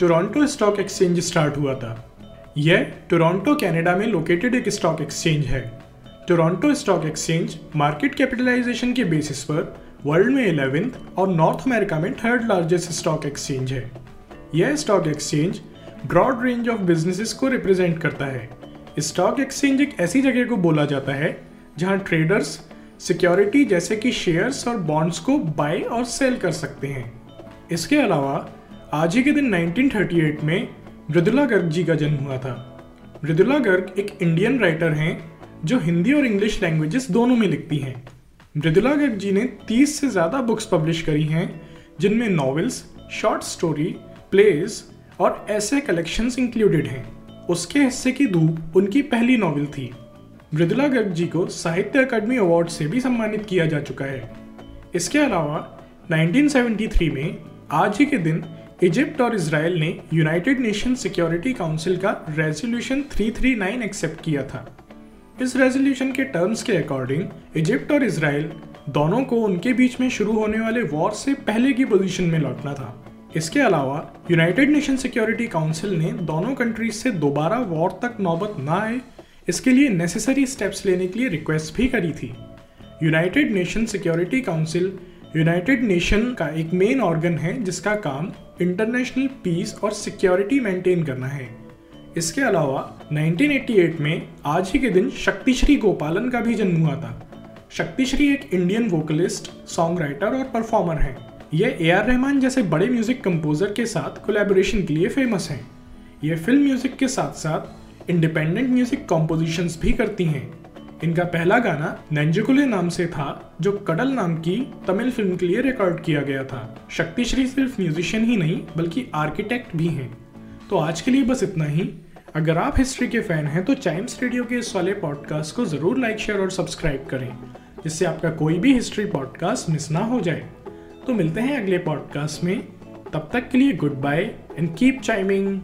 Toronto stock exchange start हुआ था। यह टोरंटो कनाडा में लोकेटेड एक स्टॉक एक्सचेंज है। Toronto stock exchange market capitalisation के बेसिस पर वर्ल्ड में 11th और नॉर्थ अमेरिका में थर्ड लार्जेस्ट स्टॉक एक्सचेंज है। यह stock exchange broad range of businesses को रिप्रेजेंट करता है। स्टॉक एक्सचेंज एक ऐसी जगह को बोला जाता है, जहाँ ट्रेडर्स सिक्योरिटी जैसे कि शेयर्स और बॉन्ड्स को बाय और सेल कर सकते हैं। इसके अलावा आज ही के दिन 1938 में मृदुला गर्ग जी का जन्म हुआ था। मृदुला गर्ग एक इंडियन राइटर हैं, जो हिंदी और इंग्लिश लैंग्वेजेस दोनों में लिखती हैं। मृदुला गर्ग जी ने 30 से ज़्यादा बुक्स पब्लिश करी हैं, जिनमें नॉवेल्स शॉर्ट स्टोरी प्लेज और ऐसे कलेक्शंस इंक्लूडेड हैं। उसके हिस्से की धूप उनकी पहली नॉवेल थी। मृदुला गर्ग जी को साहित्य अकादमी अवार्ड से भी सम्मानित किया जा चुका है। इसके अलावा 1973 में आज ही के दिन इजिप्ट और इसराइल ने यूनाइटेड नेशन सिक्योरिटी काउंसिल का रेजोल्यूशन 339 एक्सेप्ट किया था। इस रेजोल्यूशन के टर्म्स के अकॉर्डिंग, इजिप्ट और इसराइल दोनों को उनके बीच में शुरू होने वाले वॉर से पहले की पोजीशन में लौटना था। इसके अलावा, यूनाइटेड नेशन सिक्योरिटी काउंसिल ने दोनों कंट्रीज़ से दोबारा वॉर तक नौबत ना आए, इसके लिए नेसेसरी स्टेप्स लेने के लिए रिक्वेस्ट भी करी थी। United Nation Security Council, United Nation का एक मेन ऑर्गन है जिसका काम इंटरनेशनल पीस और सिक्योरिटी मेंटेन करना है। इसके अलावा 1988 में आज ही के दिन शक्तिश्री गोपालन का भी जन्म हुआ था। शक्तिश्री एक इंडियन वोकलिस्ट सॉन्ग राइटर और परफॉर्मर हैं। ये ए आर रहमान जैसे बड़े म्यूज़िक कंपोजर के साथ कोलेबोरेशन के लिए फ़ेमस हैं। ये फ़िल्म म्यूज़िक के साथ साथ इंडिपेंडेंट म्यूज़िक कॉम्पोजिशंस भी करती हैं। इनका पहला गाना नंजुकुले नाम से था, जो कडल नाम की तमिल फ़िल्म के लिए रिकॉर्ड किया गया था। शक्तिश्री सिर्फ़ म्यूजिशियन ही नहीं, बल्कि आर्किटेक्ट भी हैं। तो आज के लिए बस इतना ही। अगर आप हिस्ट्री के फ़ैन हैं तो चाइम्स रेडियो के इस वाले पॉडकास्ट को ज़रूर लाइक शेयर और सब्सक्राइब करें, जिससे आपका कोई भी हिस्ट्री पॉडकास्ट मिस ना हो जाए। तो मिलते हैं अगले पॉडकास्ट में। तब तक के लिए good bye and keep chiming